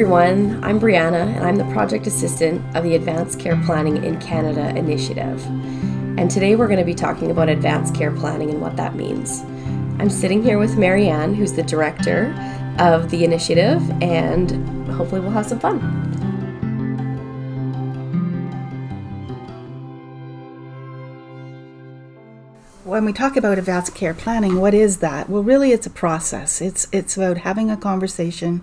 everyone, I'm Brianna, and I'm the project assistant of the Advance Care Planning in Canada initiative. And today we're going to be talking about advanced care planning and what that means. I'm sitting here with Marianne, who's the director of the initiative, and hopefully we'll have some fun. When we talk about advanced care planning, what is that? Well, really, it's a process. It's it's about having a conversation,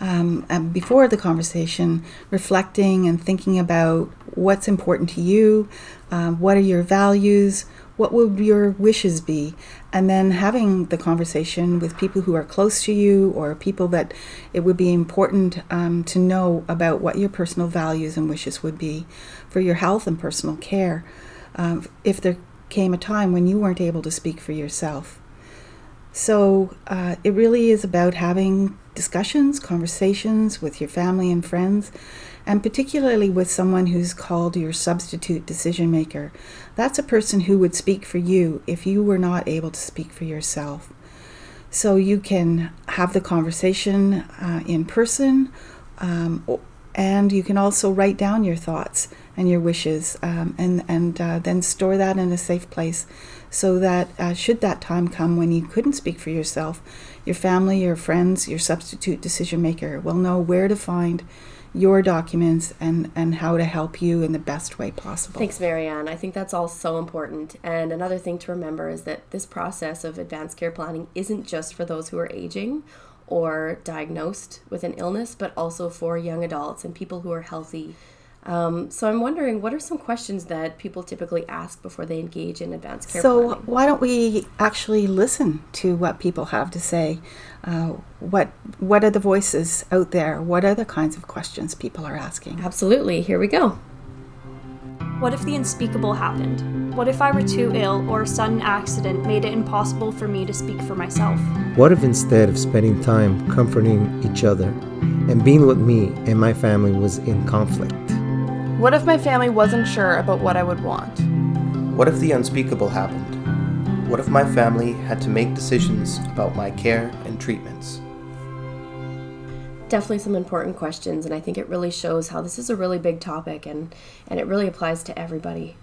um, and before the conversation, reflecting and thinking about what's important to you, um, what are your values, what would your wishes be, and then having the conversation with people who are close to you or people that it would be important um, to know about what your personal values and wishes would be for your health and personal care. Um, if there came a time when you weren't able to speak for yourself. So uh, it really is about having discussions, conversations with your family and friends, and particularly with someone who's called your substitute decision maker. That's a person who would speak for you if you were not able to speak for yourself. So you can have the conversation uh, in person, um, and you can also write down your thoughts and your wishes, um, and and uh, then store that in a safe place, so that uh, should that time come when you couldn't speak for yourself, your family, your friends, your substitute decision maker will know where to find your documents and and how to help you in the best way possible. Thanks, Marianne. I think that's all so important. And another thing to remember is that this process of advanced care planning isn't just for those who are aging or diagnosed with an illness, but also for young adults and people who are healthy um, so I'm wondering, what are some questions that people typically ask before they engage in advanced care so planning? why don't we actually listen to what people have to say? Uh, what what are the voices out there? What are the kinds of questions people are asking? Absolutely. Here we go. What if the unspeakable happened? What if I were too ill or a sudden accident made it impossible for me to speak for myself? What if instead of spending time comforting each other and being with me and my family was in conflict? What if my family wasn't sure about what I would want? What if the unspeakable happened? What if my family had to make decisions about my care and treatments? Definitely some important questions, and I think it really shows how this is a really big topic and, and it really applies to everybody.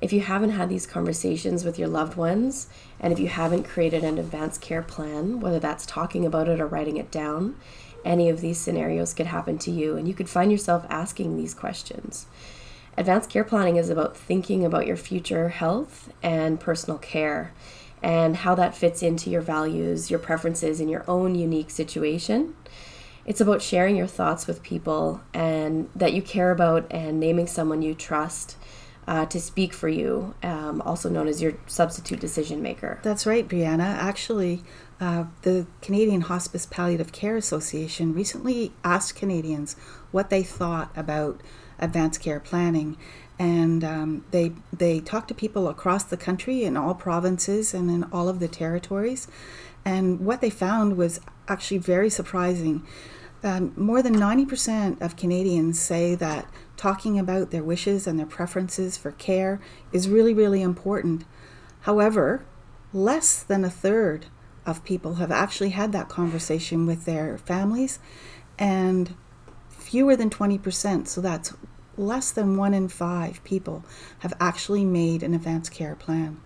If you haven't had these conversations with your loved ones, and if you haven't created an advanced care plan, whether that's talking about it or writing it down, any of these scenarios could happen to you, and you could find yourself asking these questions. Advanced care planning is about thinking about your future health and personal care and how that fits into your values, your preferences, in your own unique situation. It's about sharing your thoughts with people and that you care about and naming someone you trust uh, to speak for you, um, also known as your substitute decision maker. That's right, Brianna. Actually, uh, the Canadian Hospice Palliative Care Association recently asked Canadians what they thought about advanced care planning, and um, they they talked to people across the country in all provinces and in all of the territories, and what they found was actually very surprising. Um, more than 90% of Canadians say that talking about their wishes and their preferences for care is really, really important. However, less than a third of people have actually had that conversation with their families, and fewer than 20%, so that's less than one in five people, have actually made an advanced care plan.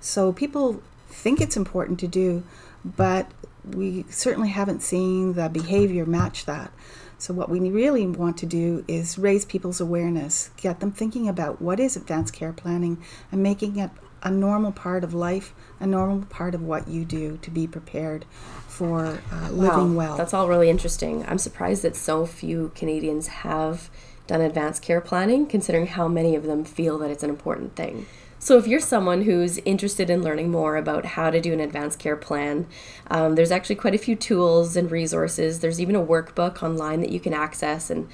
So people think it's important to do, but we certainly haven't seen the behavior match that. So, what we really want to do is raise people's awareness, get them thinking about what is advanced care planning and making it a normal part of life, a normal part of what you do to be prepared for uh, living wow, well. That's all really interesting. I'm surprised that so few Canadians have done advanced care planning, considering how many of them feel that it's an important thing. So, if you're someone who's interested in learning more about how to do an advanced care plan, um, there's actually quite a few tools and resources. There's even a workbook online that you can access, and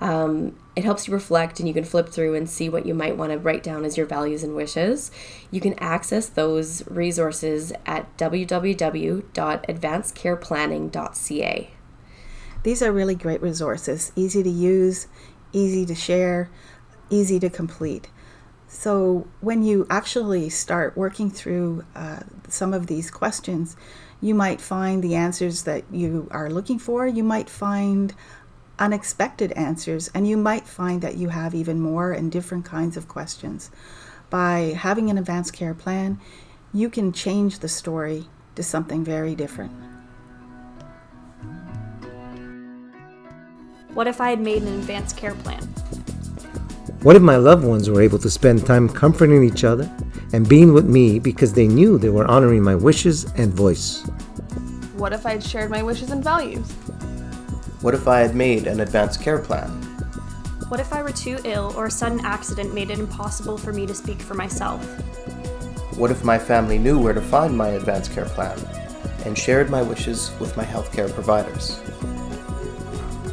um, it helps you reflect and you can flip through and see what you might want to write down as your values and wishes. You can access those resources at www.advancecareplanning.ca. These are really great resources, easy to use, easy to share, easy to complete. So, when you actually start working through uh, some of these questions, you might find the answers that you are looking for. You might find unexpected answers, and you might find that you have even more and different kinds of questions. By having an advanced care plan, you can change the story to something very different. What if I had made an advanced care plan? What if my loved ones were able to spend time comforting each other and being with me because they knew they were honoring my wishes and voice? What if I had shared my wishes and values? What if I had made an advanced care plan? What if I were too ill or a sudden accident made it impossible for me to speak for myself? What if my family knew where to find my advanced care plan and shared my wishes with my healthcare providers?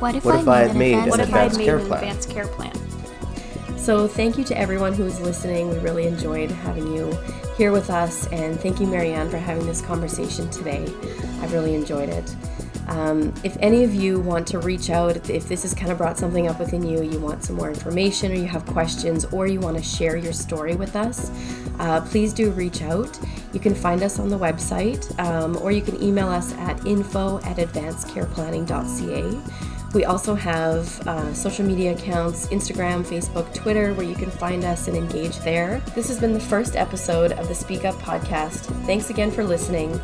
What if, What I, if I had made an if I had advanced made an advanced care plan? So, thank you to everyone who is listening. We really enjoyed having you here with us, and thank you, Marianne, for having this conversation today. I've really enjoyed it. Um, if any of you want to reach out, if, if this has kind of brought something up within you, you want some more information, or you have questions, or you want to share your story with us, uh, please do reach out. You can find us on the website, um, or you can email us at info at advancecareplanning.ca. We also have uh, social media accounts Instagram, Facebook, Twitter, where you can find us and engage there. This has been the first episode of the Speak Up podcast. Thanks again for listening.